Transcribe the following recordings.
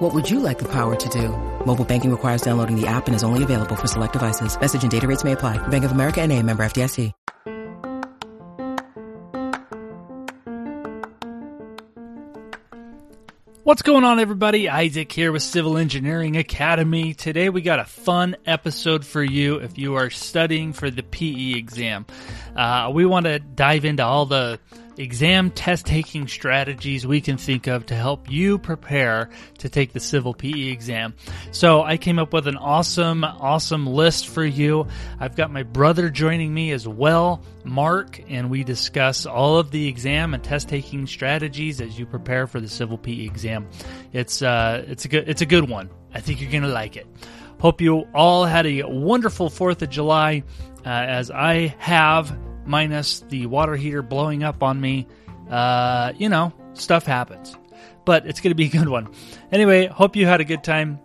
What would you like the power to do? Mobile banking requires downloading the app and is only available for select devices. Message and data rates may apply. Bank of America and a member FDIC. What's going on, everybody? Isaac here with Civil Engineering Academy. Today we got a fun episode for you if you are studying for the PE exam. Uh, we want to dive into all the exam test taking strategies we can think of to help you prepare to take the civil PE exam. So I came up with an awesome, awesome list for you. I've got my brother joining me as well, Mark, and we discuss all of the exam and test taking strategies as you prepare for the civil PE exam. It's uh, it's a good it's a good one. I think you're gonna like it. Hope you all had a wonderful Fourth of July, uh, as I have minus the water heater blowing up on me. Uh, you know, stuff happens. But it's going to be a good one. Anyway, hope you had a good time.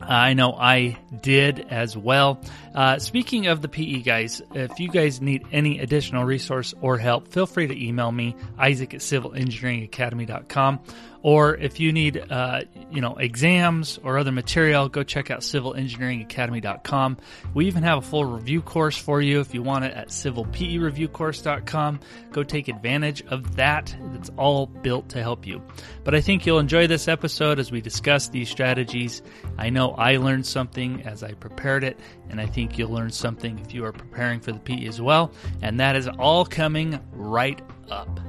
I know I did as well. Uh, speaking of the PE guys, if you guys need any additional resource or help, feel free to email me, Isaac at civilengineeringacademy.com. Or if you need, uh, you know, exams or other material, go check out civilengineeringacademy.com. We even have a full review course for you if you want it at civilpereviewcourse.com. Go take advantage of that. It's all built to help you. But I think you'll enjoy this episode as we discuss these strategies. I know I learned something as I prepared it, and I think you'll learn something if you are preparing for the PE as well. And that is all coming right up.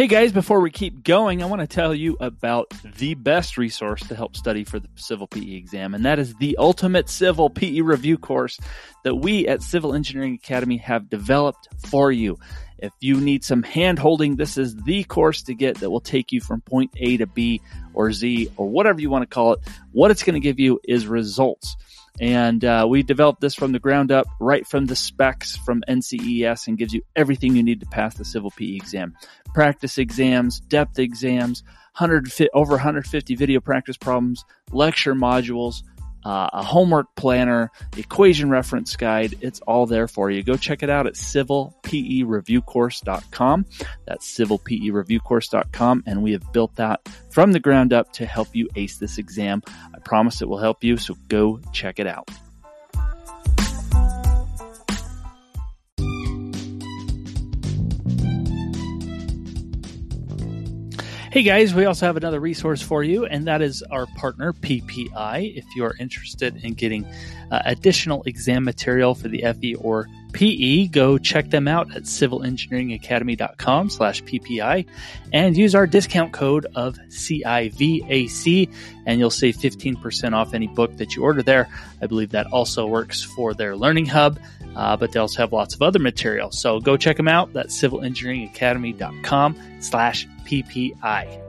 Hey guys, before we keep going, I want to tell you about the best resource to help study for the Civil PE exam, and that is the Ultimate Civil PE Review course that we at Civil Engineering Academy have developed for you. If you need some hand holding, this is the course to get that will take you from point A to B or Z or whatever you want to call it. What it's going to give you is results. And uh, we developed this from the ground up, right from the specs from NCEES, and gives you everything you need to pass the civil PE exam. Practice exams, depth exams, 100, over 150 video practice problems, lecture modules, uh, a homework planner, equation reference guide. It's all there for you. Go check it out at civilpereviewcourse.com. That's civilpereviewcourse.com. And we have built that from the ground up to help you ace this exam. I promise it will help you. So go check it out. Hey guys, we also have another resource for you, and that is our partner PPI. If you are interested in getting uh, additional exam material for the FE or PE, go check them out at civilengineeringacademy.com slash PPI and use our discount code of CIVAC and you'll save 15% off any book that you order there. I believe that also works for their learning hub, uh, but they also have lots of other material. So go check them out. That's civilengineeringacademy.com slash PPI.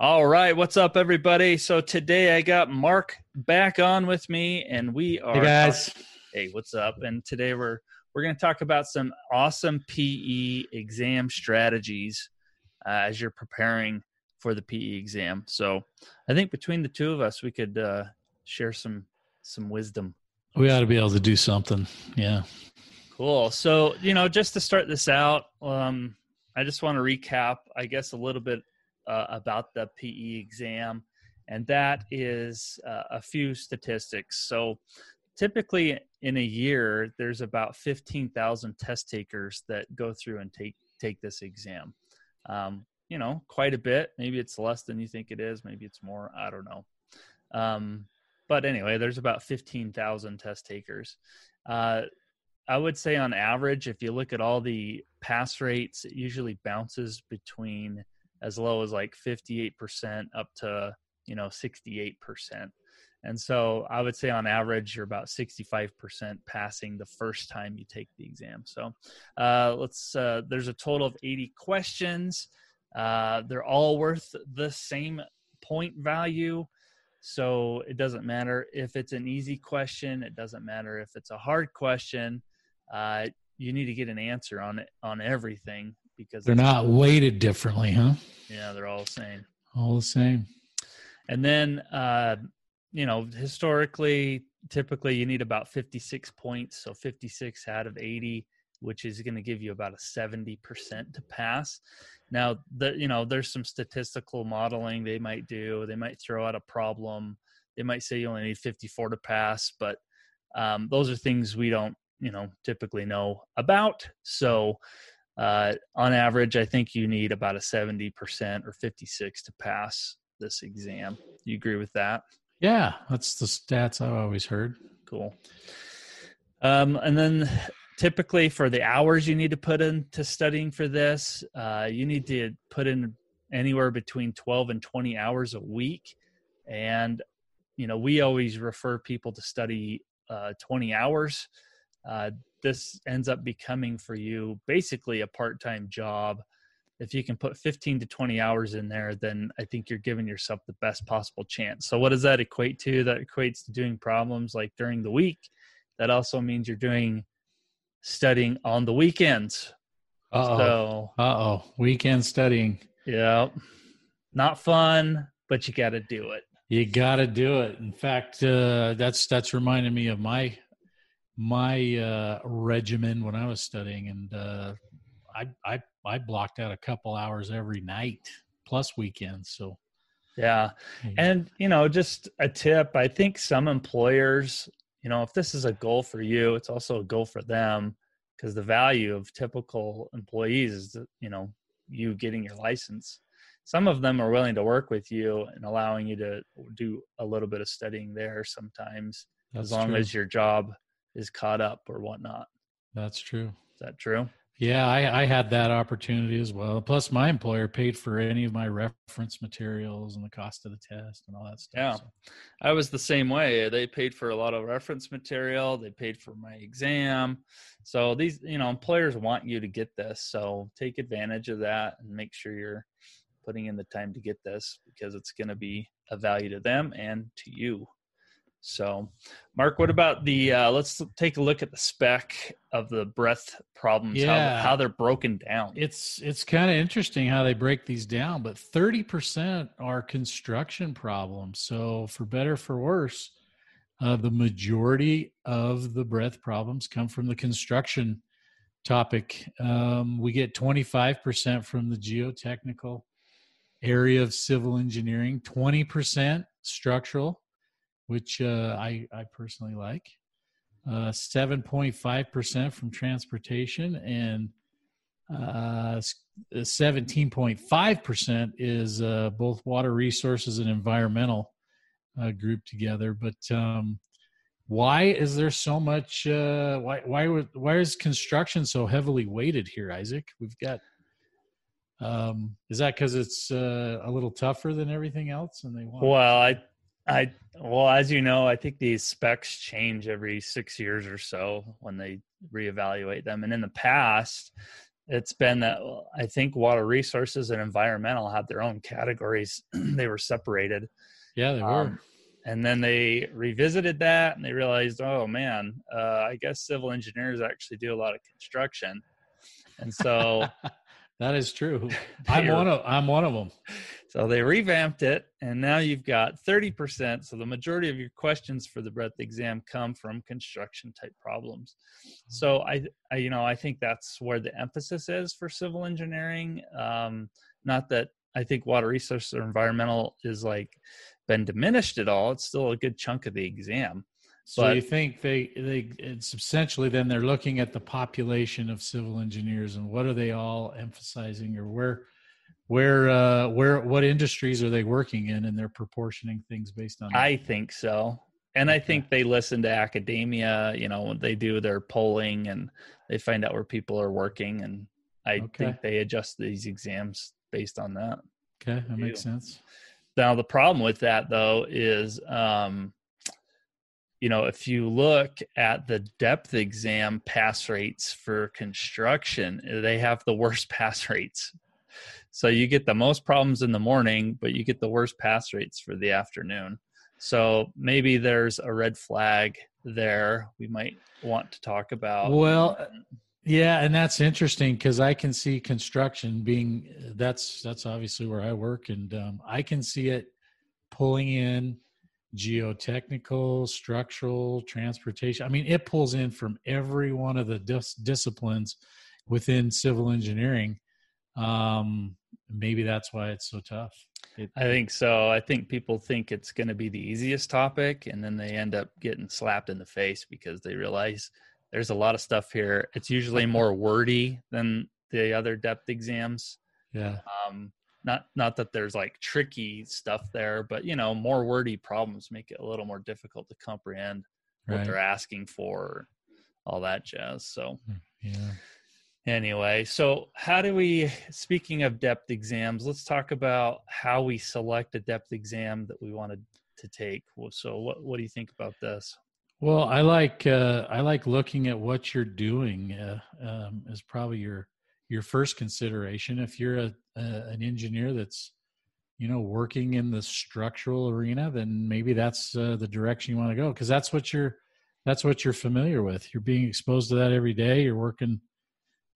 All right, what's up, everybody? So today I got Mark back on with me, and we are. Hey guys. Hey, what's up? And today we're we're going to talk about some awesome PE exam strategies uh, as you're preparing for the PE exam. So I think between the two of us, we could uh, share some some wisdom. We ought to be able to do something. Yeah. Cool. So, you know, just to start this out, um, I just want to recap, I guess, a little bit uh, about the PE exam, and that is uh, a few statistics. So, typically in a year, there's about 15,000 test takers that go through and take take this exam. Um, you know, quite a bit. Maybe it's less than you think it is. Maybe it's more. I don't know. Um, but anyway, there's about 15,000 test takers. Uh, I would say on average, if you look at all the pass rates, it usually bounces between as low as like 58% up to, you know, 68%. And so I would say on average, you're about 65% passing the first time you take the exam. So uh, let's, uh, there's a total of 80 questions. Uh, they're all worth the same point value. So it doesn't matter if it's an easy question, it doesn't matter if it's a hard question. Uh, you need to get an answer on it on everything because they're not weighted differently, huh? Yeah, they're all the same. All the same. And then, uh, you know, historically, typically you need about 56 points. So 56 out of 80, which is going to give you about a 70% to pass. Now, the, you know, there's some statistical modeling they might do. They might throw out a problem. They might say you only need 54 to pass, but um, those are things we don't, you know, typically know about. So, uh, on average, I think you need about a 70% or 56 to pass this exam. You agree with that? Yeah, that's the stats I've always heard. Cool. Um, and then typically for the hours you need to put into studying for this, uh, you need to put in anywhere between 12 and 20 hours a week. And, you know, we always refer people to study uh, 20 hours. Uh, this ends up becoming for you basically a part-time job. If you can put 15 to 20 hours in there then i think you're giving yourself the best possible chance. So what does that equate to? That equates to doing problems like during the week. That also means you're doing studying on the weekends. Uh-oh. So, uh-oh. Weekend studying. Yeah not fun but you got to do it. You got to do it. In fact uh, that's that's reminding me of my my uh, regimen when I was studying, and uh, I I I blocked out a couple hours every night plus weekends. So yeah, and you know, just a tip. I think some employers, you know, if this is a goal for you, it's also a goal for them because the value of typical employees is, you know, you getting your license. Some of them are willing to work with you and allowing you to do a little bit of studying there sometimes, That's as long true. as your job is caught up or whatnot. That's true. Is that true? Yeah, I, I had that opportunity as well. Plus, my employer paid for any of my reference materials and the cost of the test and all that stuff. Yeah, so. I was the same way. They paid for a lot of reference material. They paid for my exam. So these, you know, employers want you to get this. So take advantage of that and make sure you're putting in the time to get this because it's going to be a value to them and to you. So, Mark, what about the? Uh, let's take a look at the spec of the breadth problems. Yeah. How, how they're broken down. It's it's kind of interesting how they break these down. But thirty percent are construction problems. So, for better for worse, uh, the majority of the breadth problems come from the construction topic. Um, we get twenty five percent from the geotechnical area of civil engineering, twenty percent structural which uh, I, I personally like. Uh, 7.5% from transportation and uh, 17.5% uh, is uh, both water resources and environmental uh, grouped together. But um, why is there so much? Uh, why why why is construction so heavily weighted here, Isaac? We've got. Um, is that because it's uh, a little tougher than everything else, and they want? Well, I I well, as you know, I think these specs change every six years or so when they reevaluate them. And in the past, it's been that I think water resources and environmental had their own categories. they were separated. Yeah, they were. Um, and then they revisited that and they realized, oh man, uh, I guess civil engineers actually do a lot of construction. And so that is true. I'm one of I'm one of them. So they revamped it, and now you've got 30%. So the majority of your questions for the breadth exam come from construction type problems. So I, I you know, I think that's where the emphasis is for civil engineering. Um, not that I think water resources or environmental is like been diminished at all. It's still a good chunk of the exam. So but, you think they they it's essentially then they're looking at the population of civil engineers and what are they all emphasizing or where where uh where what industries are they working in and they're proportioning things based on that? i think so. And i think they listen to academia you know when they do their polling and they find out where people are working and i okay. think they adjust these exams based on that. Okay that makes sense. Now the problem with that though is um you know, if you look at the depth exam pass rates for construction, they have the worst pass rates. So you get the most problems in the morning, but you get the worst pass rates for the afternoon. So maybe there's a red flag there we might want to talk about. Well, yeah, and that's interesting because I can see construction being that's that's obviously where I work, and um, I can see it pulling in geotechnical, structural, transportation. I mean, it pulls in from every one of the dis- disciplines within civil engineering. Um, maybe that's why it's so tough. It, I think so. I think people think it's going to be the easiest topic, and then they end up getting slapped in the face because they realize there's a lot of stuff here. It's usually more wordy than the other depth exams. Yeah. Um, not not that there's like tricky stuff there, but you know, more wordy problems make it a little more difficult to comprehend what they're asking for, all that jazz. So Yeah. anyway, so how do we speaking of depth exams, let's talk about how we select a depth exam that we wanted to take. So what what do you think about this? Well, I like uh, I like looking at what you're doing uh, um, is probably your your first consideration. If you're a, a an engineer that's you know working in the structural arena, then maybe that's uh, the direction you want to go because that's what you're that's what you're familiar with. You're being exposed to that every day. You're working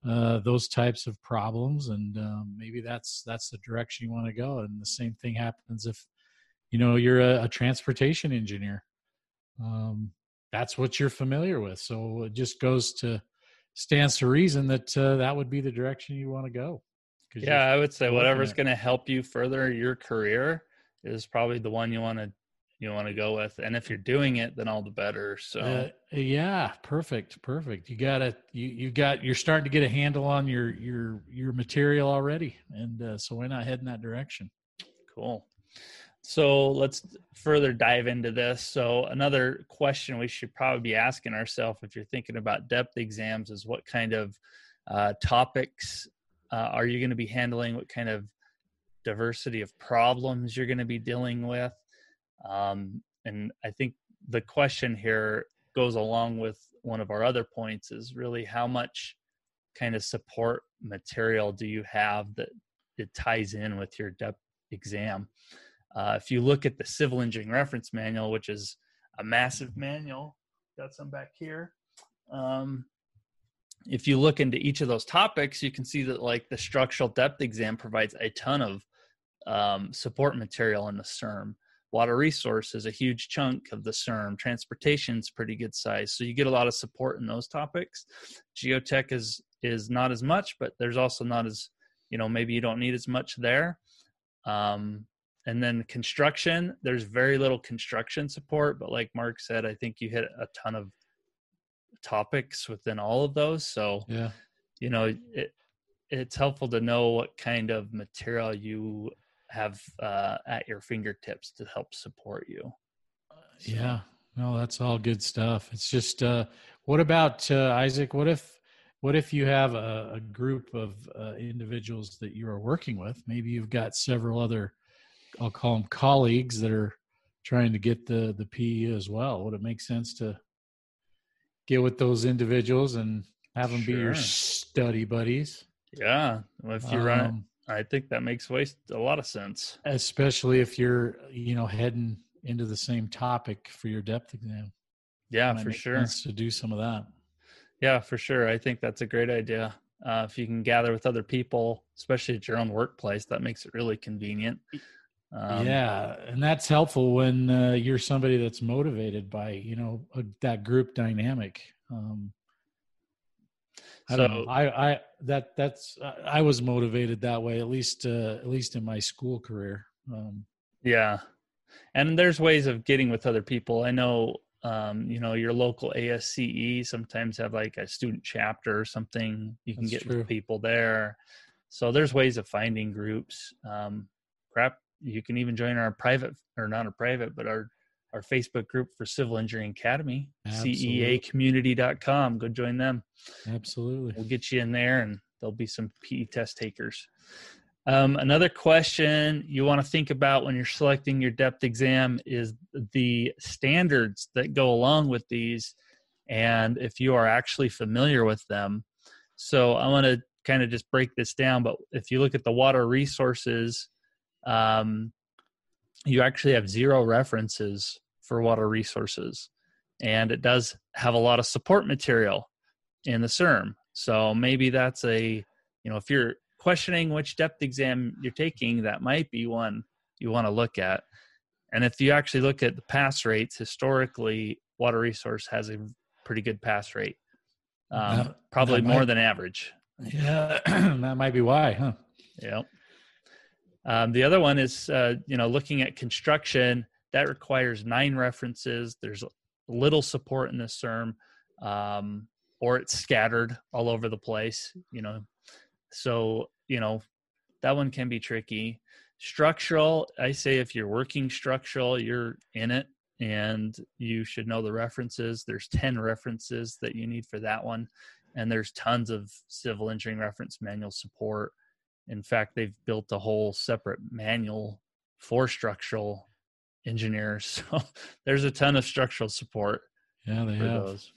uh, those types of problems, and um, maybe that's that's the direction you want to go. And the same thing happens if you know you're a, a transportation engineer. Um, that's what you're familiar with. So it just goes to stands to reason that uh, that would be the direction you want to go. Yeah, I would say whatever's going to help you further your career is probably the one you want to you want to go with. And if you're doing it, then all the better. So Uh, yeah, perfect, perfect. You got it. You you got. You're starting to get a handle on your your your material already, and uh, so why not head in that direction? cool. So let's further dive into this. So another question we should probably be asking ourselves if you're thinking about depth exams is what kind of uh, topics uh, are you going to be handling? What kind of diversity of problems you're going to be dealing with? Um, and I think the question here goes along with one of our other points is really how much kind of support material do you have that it ties in with your depth exam. Uh, if you look at the civil engineering reference manual, which is a massive manual, got some back here. Um, if you look into each of those topics, you can see that like the structural depth exam provides a ton of um, support material in the CERM. Water resource is a huge chunk of the CERM. Transportation's pretty good size, so you get a lot of support in those topics. Geotech is is not as much, but there's also not as you know maybe you don't need as much there. Um, and then construction, there's very little construction support, but like Mark said, I think you hit a ton of topics within all of those. So Yeah, you know it it's helpful to know what kind of material you have uh, at your fingertips to help support you So- yeah. No, that's all good stuff. It's just, uh, what about uh, Isaac? What if, what if you have a, a group of uh, individuals that you are working with? Maybe you've got several other, I'll call them colleagues that are trying to get the the PE as well. Would it make sense to get with those individuals and have them be your study buddies? yeah if you run it Um, i think that makes waste a lot of sense especially if you're, you know, heading into the same topic for your depth exam. yeah for sure to do some of that. Yeah, for sure. I think that's a great idea. Uh, if you can gather with other people, especially at your own workplace, that makes it really convenient. Um, yeah, and that's helpful when uh, you're somebody that's motivated by you know a, that group dynamic. Um, I don't know. So- I, I that that's I was motivated that way at least uh, at least in my school career. Um, Yeah. And there's ways of getting with other people. I know, um, you know, your local ASCE sometimes have like a student chapter or something. You can get true. with people there. So there's ways of finding groups. Um, crap, you can even join our private or not a private, but our our Facebook group for Civil Engineering Academy, Absolutely. ceacommunity.com. Go join them. absolutely. we'll get you in there and there'll be some PE test takers. Um, another question you want to think about when you're selecting your depth exam is the standards that go along with these and if you are actually familiar with them. So I want to kind of just break this down, but if you look at the water resources, um, you actually have zero references for water resources. And it does have a lot of support material in the CERM. So maybe that's a, you know, if you're questioning which depth exam you're taking, that might be one you want to look at. And if you actually look at the pass rates, historically, water resource has a pretty good pass rate, um, that, probably that more might, than average. Yeah, that might be why, huh? Yeah. Um, the other one is, uh, you know, looking at construction that requires nine references. There's little support in this CERM, um, or it's scattered all over the place. You know, so you know that one can be tricky structural i say if you're working structural you're in it and you should know the references there's 10 references that you need for that one and there's tons of civil engineering reference manual support in fact they've built a whole separate manual for structural engineers so there's a ton of structural support yeah they have those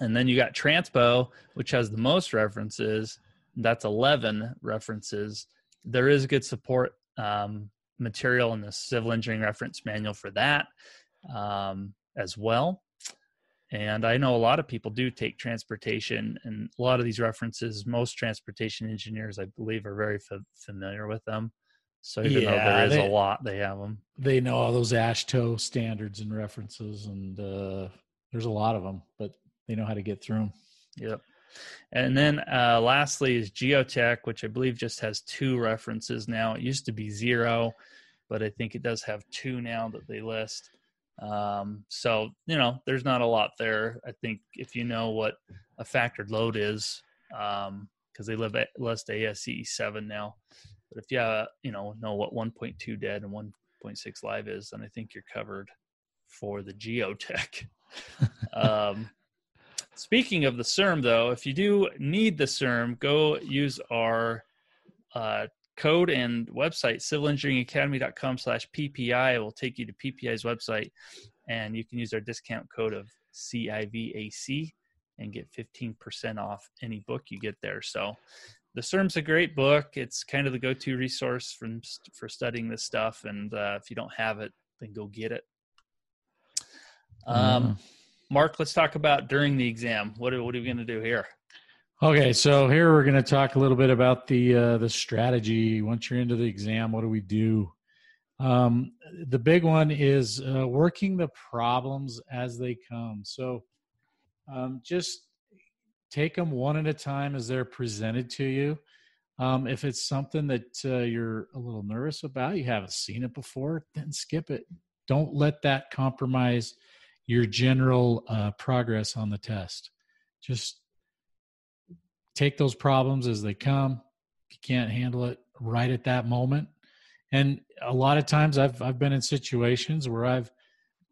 and then you got transpo which has the most references that's 11 references. There is good support um, material in the civil engineering reference manual for that um, as well. And I know a lot of people do take transportation, and a lot of these references, most transportation engineers, I believe, are very f- familiar with them. So even yeah, though there is they, a lot, they have them. They know all those AASHTO standards and references, and uh, there's a lot of them, but they know how to get through them. Yep. And then uh, lastly is Geotech, which I believe just has two references now. It used to be zero, but I think it does have two now that they list. Um, so, you know, there's not a lot there. I think if you know what a factored load is, because um, they live at list ASCE 7 now. But if you, uh, you know, know what 1.2 dead and 1.6 live is, then I think you're covered for the geotech. um, Speaking of the CERM, though, if you do need the CERM, go use our uh, code and website, civilengineeringacademy.com slash PPI. Will take you to PPI's website, and you can use our discount code of CIVAC and get 15% off any book you get there. So the CERM's a great book. It's kind of the go-to resource for, for studying this stuff. And uh, if you don't have it, then go get it. Um, mm. Mark, let's talk about during the exam. What are, what are we going to do here? Okay, so here we're going to talk a little bit about the uh, the strategy. Once you're into the exam, what do we do? Um, the big one is uh, working the problems as they come. So um, just take them one at a time as they're presented to you. Um, if it's something that uh, you're a little nervous about, you haven't seen it before, then skip it. Don't let that compromise your general uh, progress on the test. Just take those problems as they come. If you can't handle it right at that moment, and a lot of times I've I've been in situations where I've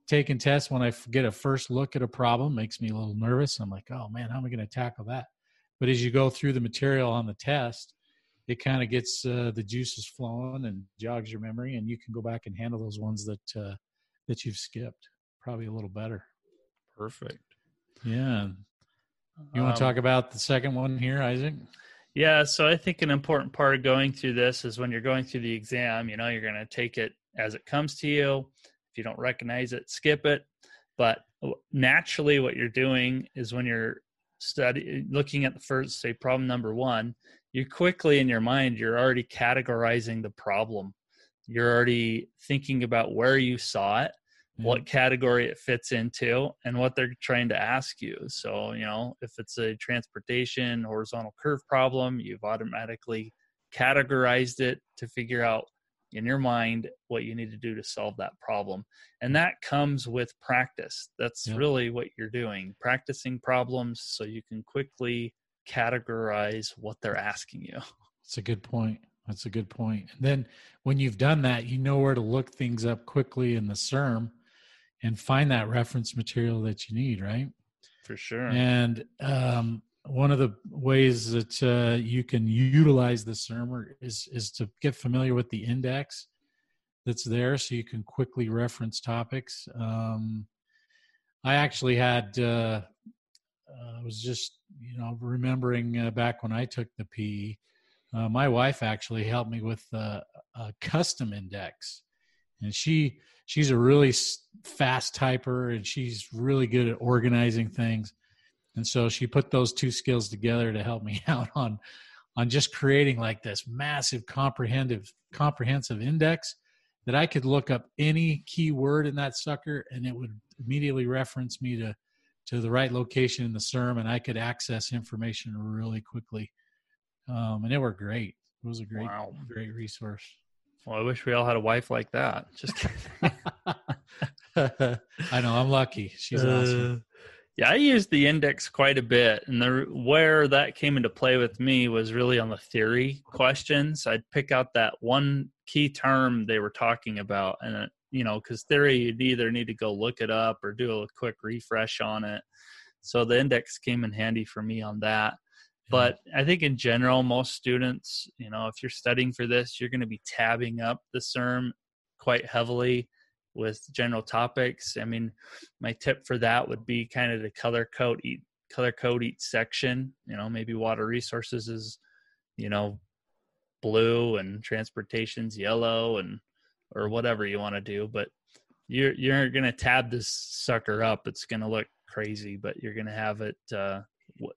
taken tests when I get a first look at a problem makes me a little nervous. I'm like, oh man, how am I going to tackle that? But as you go through the material on the test, it kind of gets uh, the juices flowing and jogs your memory, and you can go back and handle those ones that uh, that you've skipped probably a little better. Perfect. Yeah. You want to um, talk about the second one here, Isaac? Yeah, so I think an important part of going through this is when you're going through the exam, you know, you're going to take it as it comes to you. If you don't recognize it, skip it. But naturally, what you're doing is when you're study looking at the first, say, problem number one, you quickly in your mind, you're already categorizing the problem. You're already thinking about where you saw it what category it fits into and what they're trying to ask you. So, you know, if it's a transportation horizontal curve problem, you've automatically categorized it to figure out in your mind what you need to do to solve that problem. And that comes with practice. That's really what you're doing, practicing problems so you can quickly categorize what they're asking you. That's a good point. That's a good point. And then when you've done that, you know where to look things up quickly in the CERM and find that reference material that you need, right? For sure. And um, one of the ways that uh, you can utilize the CERM is is to get familiar with the index that's there, so you can quickly reference topics. Um, I actually had uh, I was just you know remembering uh, back when I took the PE. Uh, my wife actually helped me with uh, a custom index, and she she's a really fast typer and she's really good at organizing things and so she put those two skills together to help me out on on just creating like this massive comprehensive comprehensive index that I could look up any keyword in that sucker and it would immediately reference me to to the right location in the CERM and I could access information really quickly. Um, and it worked great. It was a great, wow. great resource. Well, I wish we all had a wife like that. Just I know I'm lucky. She's uh, awesome. Yeah, I used the index quite a bit, and the where that came into play with me was really on the theory questions. I'd pick out that one key term they were talking about, and it, you know, because theory you'd either need to go look it up or do a quick refresh on it. So the index came in handy for me on that. But I think in general, most students, you know, if you're studying for this, you're going to be tabbing up the CERM quite heavily with general topics. I mean, my tip for that would be kind of to color code each color code each section. You know, maybe water resources is, you know, blue and transportation's yellow and or whatever you want to do. But you're you're gonna tab this sucker up. It's gonna look crazy, but you're gonna have it. Uh,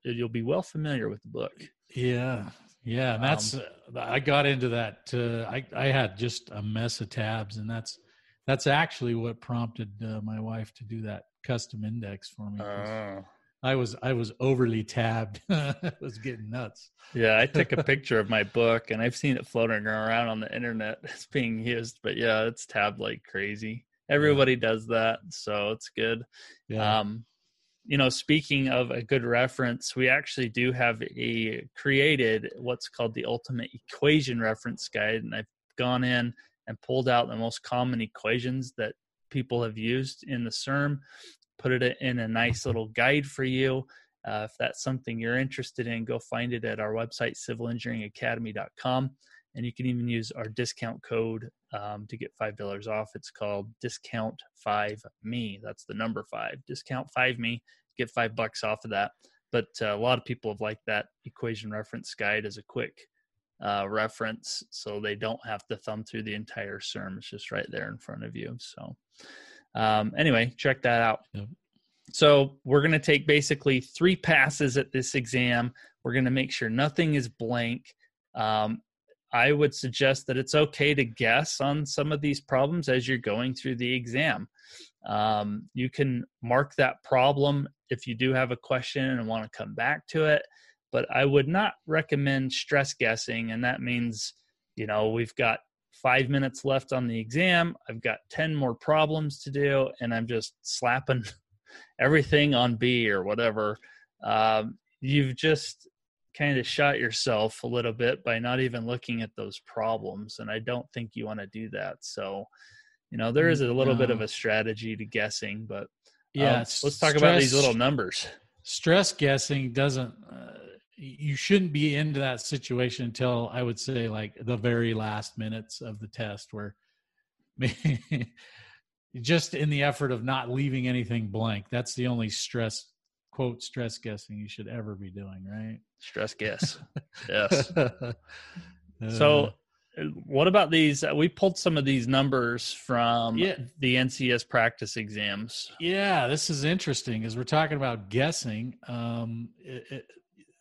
you'll be well familiar with the book. Yeah, yeah, and that's um, uh, I got into that. Uh, I I had just a mess of tabs, and that's that's actually what prompted uh, my wife to do that custom index for me. Uh, I was I was overly tabbed. it was getting nuts. Yeah, I took a picture of my book, and I've seen it floating around on the internet. It's being used, but yeah, it's tabbed like crazy. Everybody does that, so it's good. Yeah. Um, you know, speaking of a good reference, we actually do have a created what's called the ultimate equation reference guide, and I've gone in and pulled out the most common equations that people have used in the CERM, put it in a nice little guide for you. Uh, if that's something you're interested in, go find it at our website, civilengineeringacademy.com. And you can even use our discount code um, to get $5 off. It's called Discount 5 Me. That's the number five. Discount 5 Me. Get five bucks off of that. But uh, a lot of people have liked that equation reference guide as a quick uh, reference so they don't have to thumb through the entire CERM. It's just right there in front of you. So, um, anyway, check that out. Yep. So, we're going to take basically three passes at this exam. We're going to make sure nothing is blank. Um, I would suggest that it's okay to guess on some of these problems as you're going through the exam. Um, you can mark that problem if you do have a question and want to come back to it but I would not recommend stress guessing. And that means, you know, we've got five minutes left on the exam. I've got 10 more problems to do, and I'm just slapping everything on B or whatever. Um, you've just kind of shot yourself a little bit by not even looking at those problems. And I don't think you want to do that. So, you know, there is a little no. bit of a strategy to guessing, but yeah, um, let's talk stress, about these little numbers. Stress guessing doesn't. Uh, you shouldn't be into that situation until I would say like the very last minutes of the test where just in the effort of not leaving anything blank. That's the only stress quote stress guessing you should ever be doing, right? Stress guess. yes. so uh, what about these we pulled some of these numbers from yeah. the NCEES practice exams yeah this is interesting as we're talking about guessing um, it, it,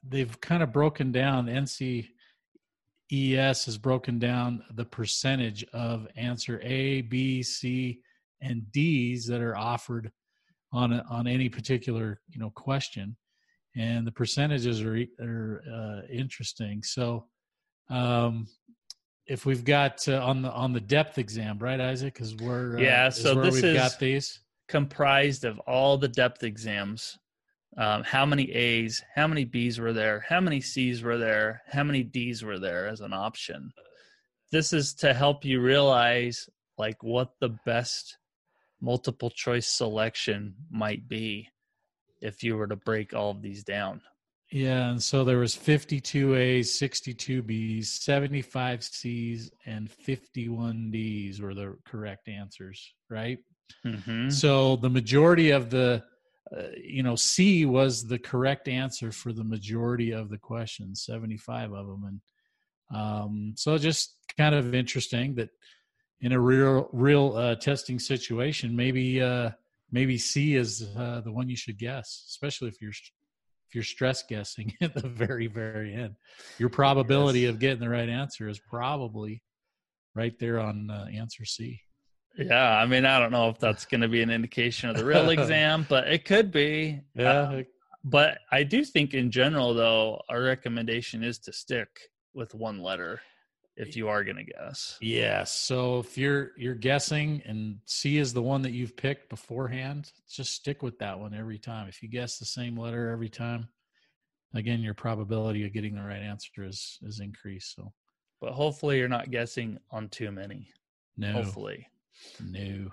they've kind of broken down NCEES has broken down the percentage of answer A, B, C, and D's that are offered on a, on any particular you know question, and the percentages are are uh, interesting. So, um, if we've got uh, on the on the depth exam, right, Isaac? Because we're uh, yeah, so this we've is got these comprised of all the depth exams um, how many A's, how many B's were there, how many C's were there, how many D's were there as an option. This is to help you realize like what the best multiple choice selection might be if you were to break all of these down. Yeah, and so there was 52 A's, 62 B's, 75 C's, and 51 D's were the correct answers, right? Mm-hmm. So the majority of the, uh, you know, C was the correct answer for the majority of the questions, 75 of them, and um, so just kind of interesting that in a real real uh, testing situation, maybe uh, maybe C is uh, the one you should guess, especially if you're if you're stress guessing at the very very end. Your probability Yes. of getting the right answer is probably right there on uh, answer C. Yeah, I mean, I don't know if that's going to be an indication of the real exam, but it could be. Uh, but I do think, in general, though, our recommendation is to stick with one letter if you are going to guess. Yes. So if you're you're guessing and C is the one that you've picked beforehand, just stick with that one every time. If you guess the same letter every time, again, your probability of getting the right answer is is increased. So But hopefully, you're not guessing on too many. no, Hopefully. no.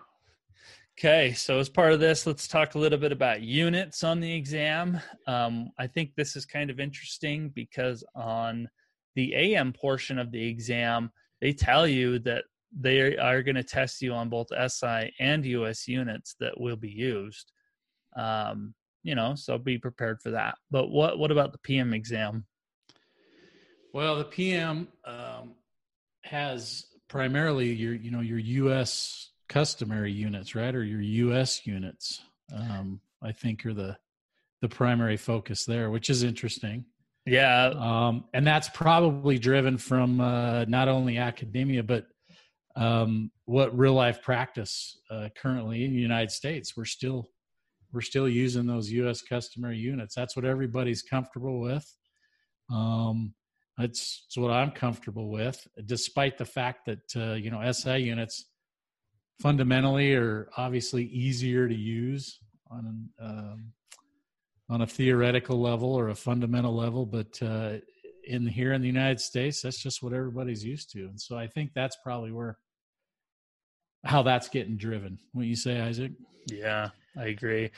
Okay, so as part of this, let's talk a little bit about units on the exam. Um, I think this is kind of interesting because on the AM portion of the exam, they tell you that they are going to test you on both SI and US units that will be used. Um, you know, so be prepared for that. But what what about the PM exam? Well, the PM um, has primarily your you know your U.S. customary units, right, or your U.S. units. Um, I think are the the primary focus there, which is interesting. Yeah, um, and that's probably driven from uh, not only academia but um, what real life practice uh, currently in the United States. We're still we're still using those U.S. customary units. That's what everybody's comfortable with. Um, that's, that's what I'm comfortable with, despite the fact that uh, you know SI units fundamentally are obviously easier to use on um, on a theoretical level or a fundamental level, but uh, in here in the United States, that's just what everybody's used to, and so I think that's probably where how that's getting driven. What you say, Isaac? Yeah, I agree.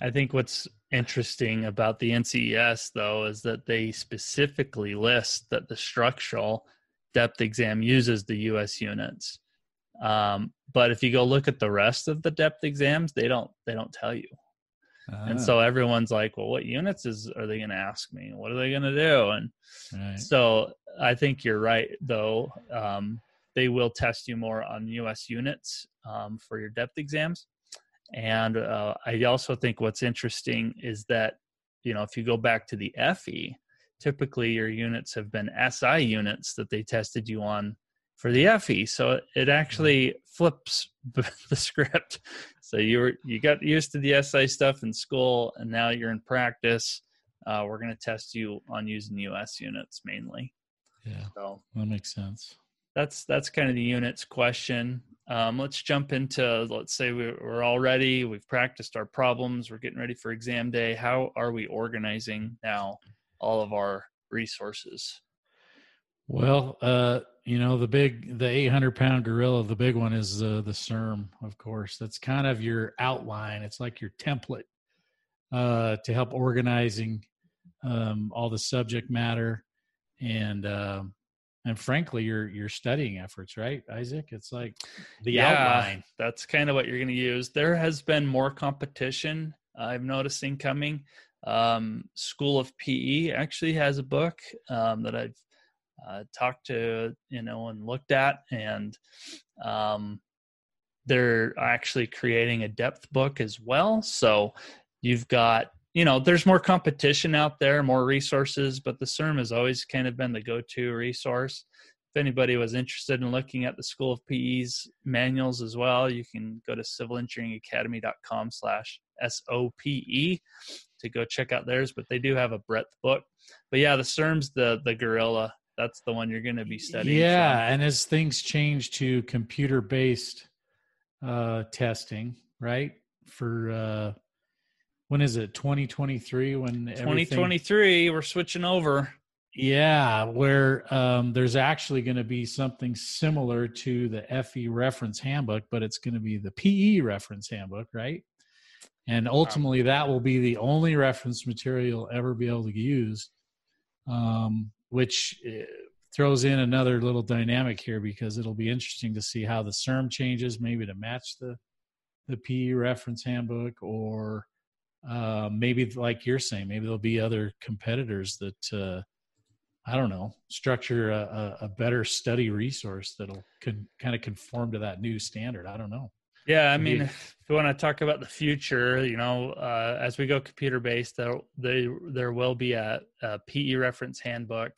I think what's interesting about the NCEES though is that they specifically list that the structural depth exam uses the US units. Um, but if you go look at the rest of the depth exams, they don't they don't tell you. And Ah, so everyone's like, well, what units is are they going to ask me? What are they going to do? And right. so I think you're right, though. Um, they will test you more on US units um, for your depth exams. And uh, I also think what's interesting is that, you know, if you go back to the FE, typically your units have been SI units that they tested you on for the FE. So it actually flips the script. So you were you got used to the SI stuff in school, and now you're in practice. Uh, we're going to test you on using US units mainly. yeah, So that makes sense. that's that's kind of the units question. Um, let's jump into let's say we- we're all ready. We've practiced our problems. We're getting ready for exam day. How are we organizing now all of our resources? Well, uh, you know, the big, the 800 pound gorilla, the big one is uh, the CERM, of course. That's kind of your outline. It's like your template uh, to help organizing um, all the subject matter and, um, and frankly, your your studying efforts, right, Isaac? It's like the Yeah. outline. That's kind of what you're going to use. There has been more competition. I'm noticing coming. Um, School of PE actually has a book um, that I've uh, talked to, you know, and looked at, and um, they're actually creating a depth book as well. So you've got, you know, there's more competition out there, more resources, but the CERM has always kind of been the go-to resource if anybody was interested in looking at the School of PE's manuals as well, you can go to civilengineeringacademy.com slash S-O-P-E to go check out theirs, but they do have a breadth book. But yeah, the CERM's the, the gorilla. That's the one you're going to be studying. Yeah, and as things change to computer based uh, testing, right? For uh, when is it? 2023 when from. everything- 2023, we're switching over. Yeah, where um, there's actually going to be something similar to the FE reference handbook, but it's going to be the PE reference handbook, right? and ultimately that will be the only reference material ever be able to use um, which uh, throws in another little dynamic here because it'll be interesting to see how the CERM changes, maybe to match the the PE reference handbook, or uh, maybe like you're saying, maybe there'll be other competitors that uh, I don't know structure a, a, better study resource that'll kind of conform to that new standard. I don't know. Yeah, I mean, if you want to talk about the future, you know, uh, as we go computer based, there, they, there will be a, a PE reference handbook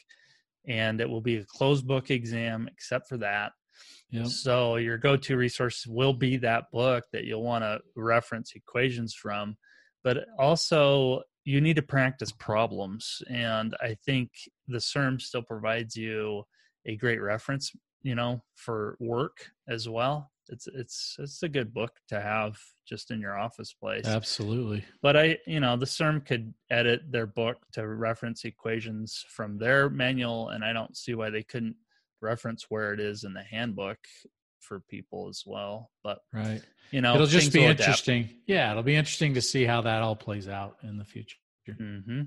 and it will be a closed book exam except for that. Yep. So your go-to resource will be that book that you'll want to reference equations from, but also you need to practice problems. And I think the CERM still provides you a great reference, you know, for work as well it's it's it's a good book to have just in your office place. Absolutely. But I, you know, the CERM could edit their book to reference equations from their manual, and I don't see why they couldn't reference where it is in the handbook for people as well. But right, you know, it'll just be interesting. Adapt. Yeah, it'll be interesting to see how that all plays out in the future. Mm-hmm.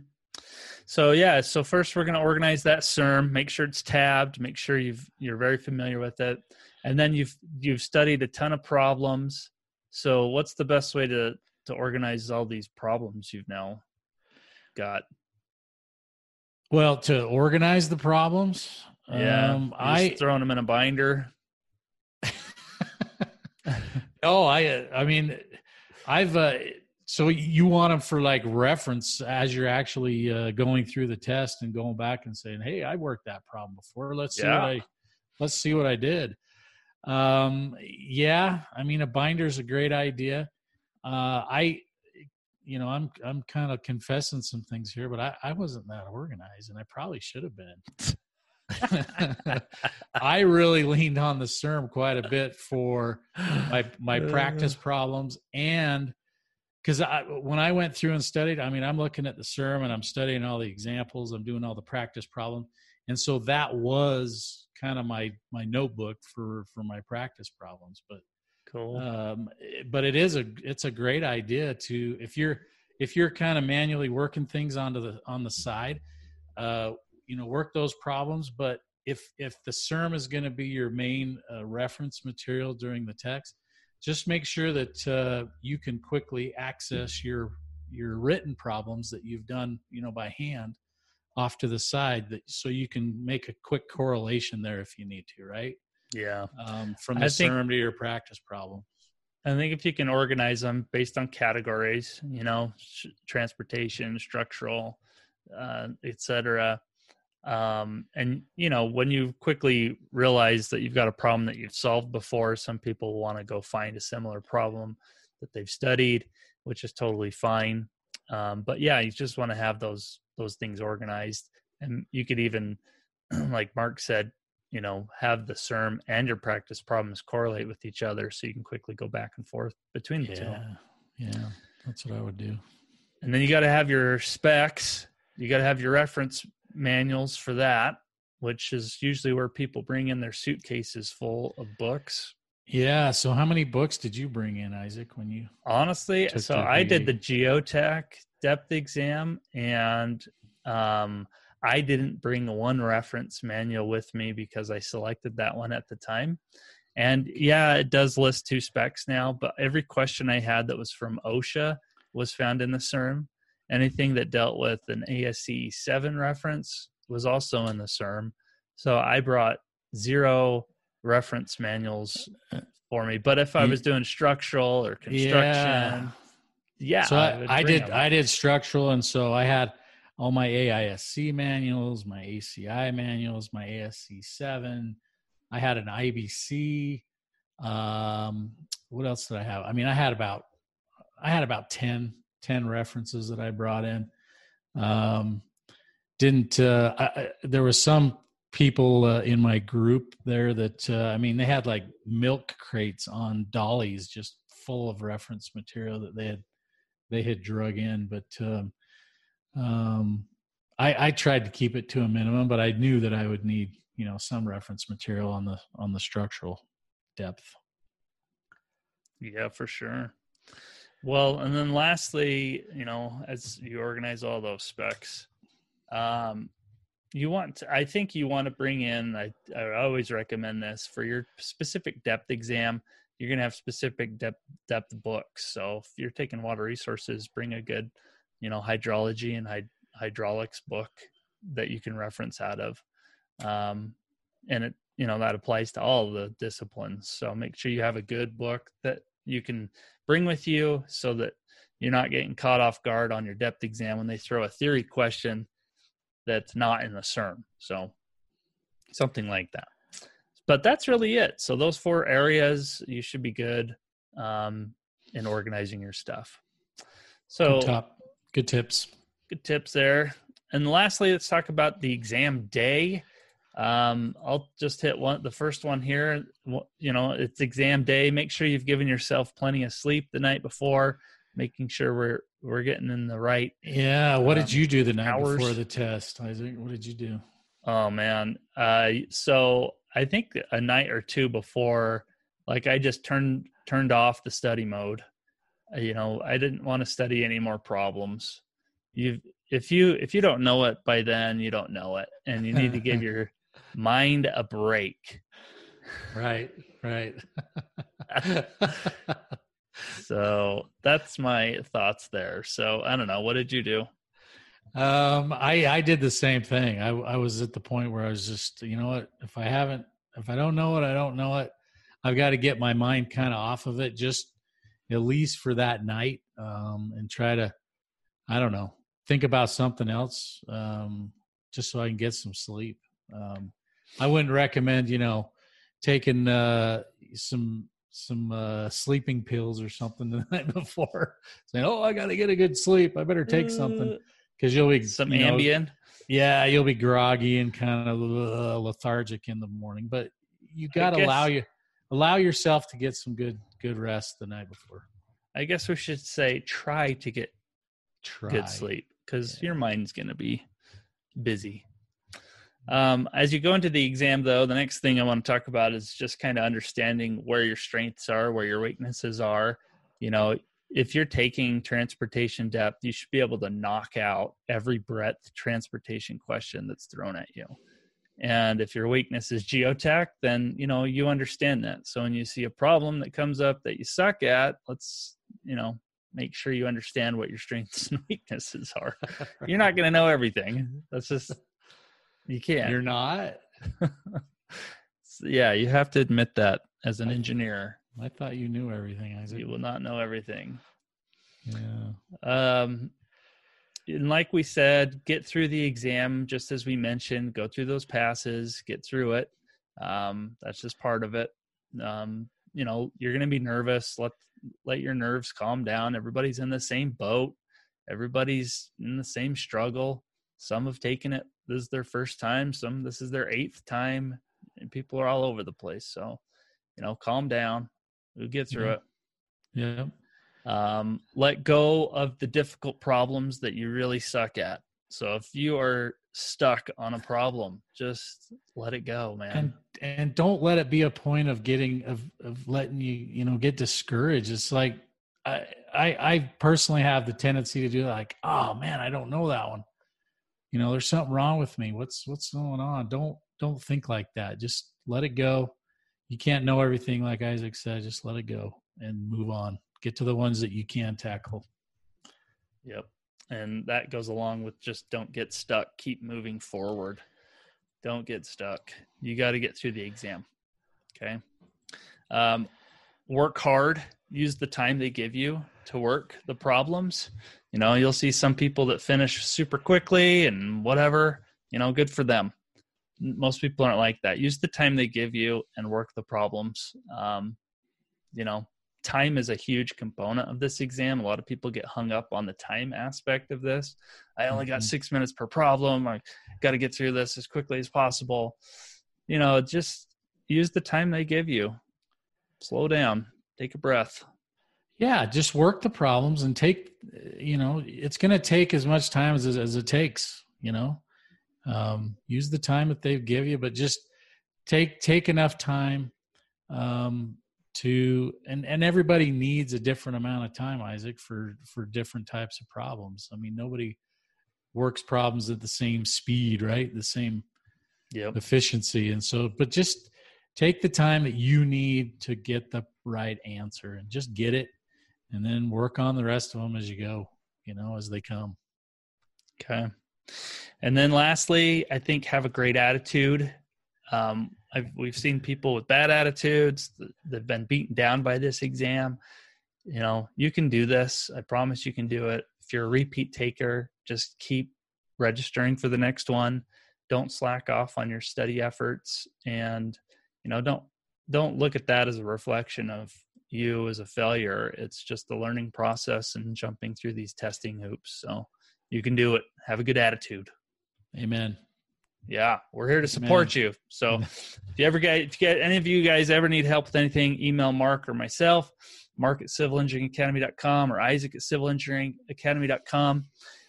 So yeah, so first we're going to organize that CERM. Make sure it's tabbed. Make sure you've you're very familiar with it and then you've you've studied a ton of problems. So what's the best way to to organize all these problems you've now got? Well to organize the problems? Yeah um, i throwing them in a binder. Oh i i mean i've uh, so you want them for like reference as you're actually uh, going through the test and going back and saying hey i worked that problem before. Let's see yeah. what i let's see what i did um, yeah, I mean, a binder is a great idea. Uh, I, you know, I'm I'm kind of confessing some things here, but I, I wasn't that organized, and I probably should have been. I really leaned on the CERM quite a bit for my my practice problems and because I when I went through and studied, I mean, I'm looking at the CERM and I'm studying all the examples, I'm doing all the practice problem, and so that was kind of my my notebook for for my practice problems but cool. um, eh, but it is a it's a great idea to if you're if you're kind of manually working things onto the on the side uh, you know work those problems but if if the CERM is going to be your main uh, reference material during the text just make sure that uh, you can quickly access your your written problems that you've done you know by hand off to the side that so you can make a quick correlation there if you need to, right? Yeah. Um, from the CERM to your practice problem. I think if you can organize them based on categories, you know, sh- transportation, structural, uh, etc. Um, and you know, when you quickly realize that you've got a problem that you've solved before, some people want to go find a similar problem that they've studied, which is totally fine. Um, but yeah, you just want to have those those things organized. And you could even like mark said you know have the CERM and your practice problems correlate with each other so you can quickly go back and forth between the yeah, two. Yeah that's what i would do. And then you got to have your specs. You got to have your reference manuals for that which is usually where people bring in their suitcases full of books. Yeah so how many books did you bring in isaac when you honestly so i did the geotech depth exam and um, I didn't bring one reference manual with me because I selected that one at the time. And yeah, it does list two specs now, but every question I had that was from OSHA was found in the CERM. Anything that dealt with an ASCE 7 reference was also in the CERM. So I brought zero reference manuals for me. But if I was doing structural or construction, yeah yeah. So I, I did I did structural, and so I had all my AISC manuals, my ACI manuals, my ASC seven. I had an IBC. Um, what else did I have? I mean, I had about I had about 10, 10 references that I brought in. Um, didn't uh, I, there was some people uh, in my group there that uh, I mean they had like milk crates on dollies just full of reference material that they had they had drug in, but um, um, I, I tried to keep it to a minimum. But I knew that I would need you know some reference material on the on the structural depth. Yeah, for sure. Well, and then lastly, you know, as you organize all those specs, um, you want to, I think you want to bring in I, I always recommend this for your specific depth exam you're going to have specific depth depth books so if you're taking water resources bring a good you know hydrology and hy- hydraulics book that you can reference out of um, and it you know that applies to all the disciplines so make sure you have a good book that you can bring with you so that you're not getting caught off guard on your depth exam when they throw a theory question that's not in the CERM. So something like that. But that's really it. So those four areas, you should be good um, in organizing your stuff. So good top, good tips. Good tips there. And lastly, let's talk about the exam day. Um, I'll just hit one, the first one here. You know, it's exam day. Make sure you've given yourself plenty of sleep the night before making sure we're we're getting in the right. Yeah. What um, did you do the night hours. before the test, Isaac? What did you do? Oh man. Uh, so I think a night or two before, like I just turned turned off the study mode. You know, I didn't want to study any more problems. You, if you if you don't know it by then, you don't know it, and you need to give your mind a break. Right. Right. so that's my thoughts there. So I don't know. What did you do? Um, I I did the same thing. I I was at the point where I was just, you know what, if I haven't, if I don't know it, I don't know it. I've got to get my mind kind of off of it, just at least for that night, um, and try to, I don't know, think about something else, um, just so I can get some sleep. Um, I wouldn't recommend, you know, taking uh, some some uh, sleeping pills or something the night before, saying, "Oh, I got to get a good sleep. I better take something because you'll be some you know, Ambien." Yeah, you'll be groggy and kind of uh, lethargic in the morning, but you got to allow you allow yourself to get some good good rest the night before. I guess we should say try to get try. good sleep because yeah. your mind's going to be busy. Um, as you go into the exam, though, the next thing I want to talk about is just kind of understanding where your strengths are, where your weaknesses are. You know, if you're taking transportation depth, you should be able to knock out every breadth transportation question that's thrown at you. And if your weakness is geotech, then you know you understand that. So when you see a problem that comes up that you suck at, let's you know make sure you understand what your strengths and weaknesses are. You're not going to know everything. That's just you can't. You're not. yeah, you have to admit that as an engineer. I thought you knew everything, Isaac. You will not know everything. Yeah. Um, and like we said, get through the exam just as we mentioned. Go through those passes, get through it. Um, that's just part of it. Um, you know, you're going to be nervous. Let let your nerves calm down. Everybody's in the same boat. Everybody's in the same struggle. Some have taken it this is their first time some this is their eighth time and people are all over the place so you know calm down we'll get through yeah. it yeah um, let go of the difficult problems that you really suck at. So if you are stuck on a problem just let it go man. And and don't let it be a point of getting of of letting you you know get discouraged. It's like i i, I personally have the tendency to do like oh man i don't know that one. You know there's something wrong with me. What's what's going on? Don't don't think like that. Just let it go you can't know everything like isaac said just let it go and move on. Get to the ones that you can tackle. Yep. And that goes along with just don't get stuck. Keep moving forward. Don't get stuck. You got to get through the exam. Okay? Um, work hard. Use the time they give you to work the problems. You know you'll see some people that finish super quickly and whatever you know good for them most people aren't like that. Use the time they give you and work the problems. Um, you know time is a huge component of this exam. A lot of people get hung up on the time aspect of this. I only got mm-hmm. six minutes per problem. I got to get through this as quickly as possible. You know just use the time they give you. Slow down. Take a breath. Yeah just work the problems and take you know it's going to take as much time as, as it takes you know um, use the time that they give you but just take take enough time um, to and and everybody needs a different amount of time isaac for for different types of problems. I mean nobody works problems at the same speed right? The same yep. efficiency. And so but just take the time that you need to get the right answer and just get it and then work on the rest of them as you go you know as they come. Okay and then lastly i think have a great attitude um, we've seen people with bad attitudes that've been beaten down by this exam. You know, you can do this. I promise you can do it. If you're a repeat taker, just keep registering for the next one. Don't slack off on your study efforts, and you know, don't don't look at that as a reflection of you as a failure. It's just the learning process and jumping through these testing hoops. So you can do it. Have a good attitude. Amen. Yeah, we're here to support Man. you. So if you ever get if you get any of you guys ever need help with anything, email Mark or myself, Mark at civilengineeringacademy.com or Isaac at civilengineeringacademy.com.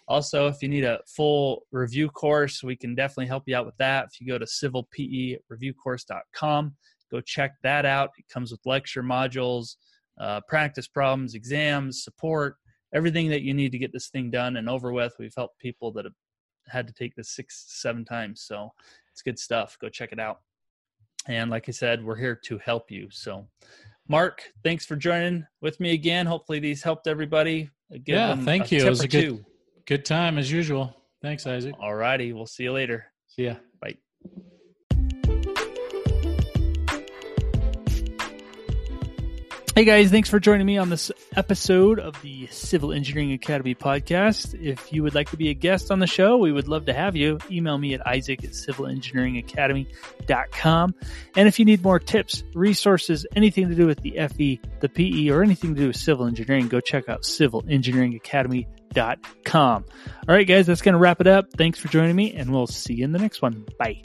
Also, if you need a full review course, we can definitely help you out with that. If you go to civilpereviewcourse.com, go check that out. It comes with lecture modules, uh, practice problems, exams, support, everything that you need to get this thing done and over with. We've helped people that have had to take this six, seven times. So it's good stuff. Go check it out. And like I said, we're here to help you. So, Mark, thanks for joining with me again. Hopefully, these helped everybody. Uh, give yeah, thank you. It was a good, two. good time as usual. Thanks, Isaac. All righty. We'll see you later. See ya. Hey guys, thanks for joining me on this episode of the Civil Engineering Academy podcast. If you would like to be a guest on the show, we would love to have you. Email me at isaac at civilengineeringacademy.com. And if you need more tips, resources, anything to do with the FE, the PE, or anything to do with civil engineering, go check out civilengineeringacademy.com. All right, guys, that's going to wrap it up. Thanks for joining me, and we'll see you in the next one. Bye.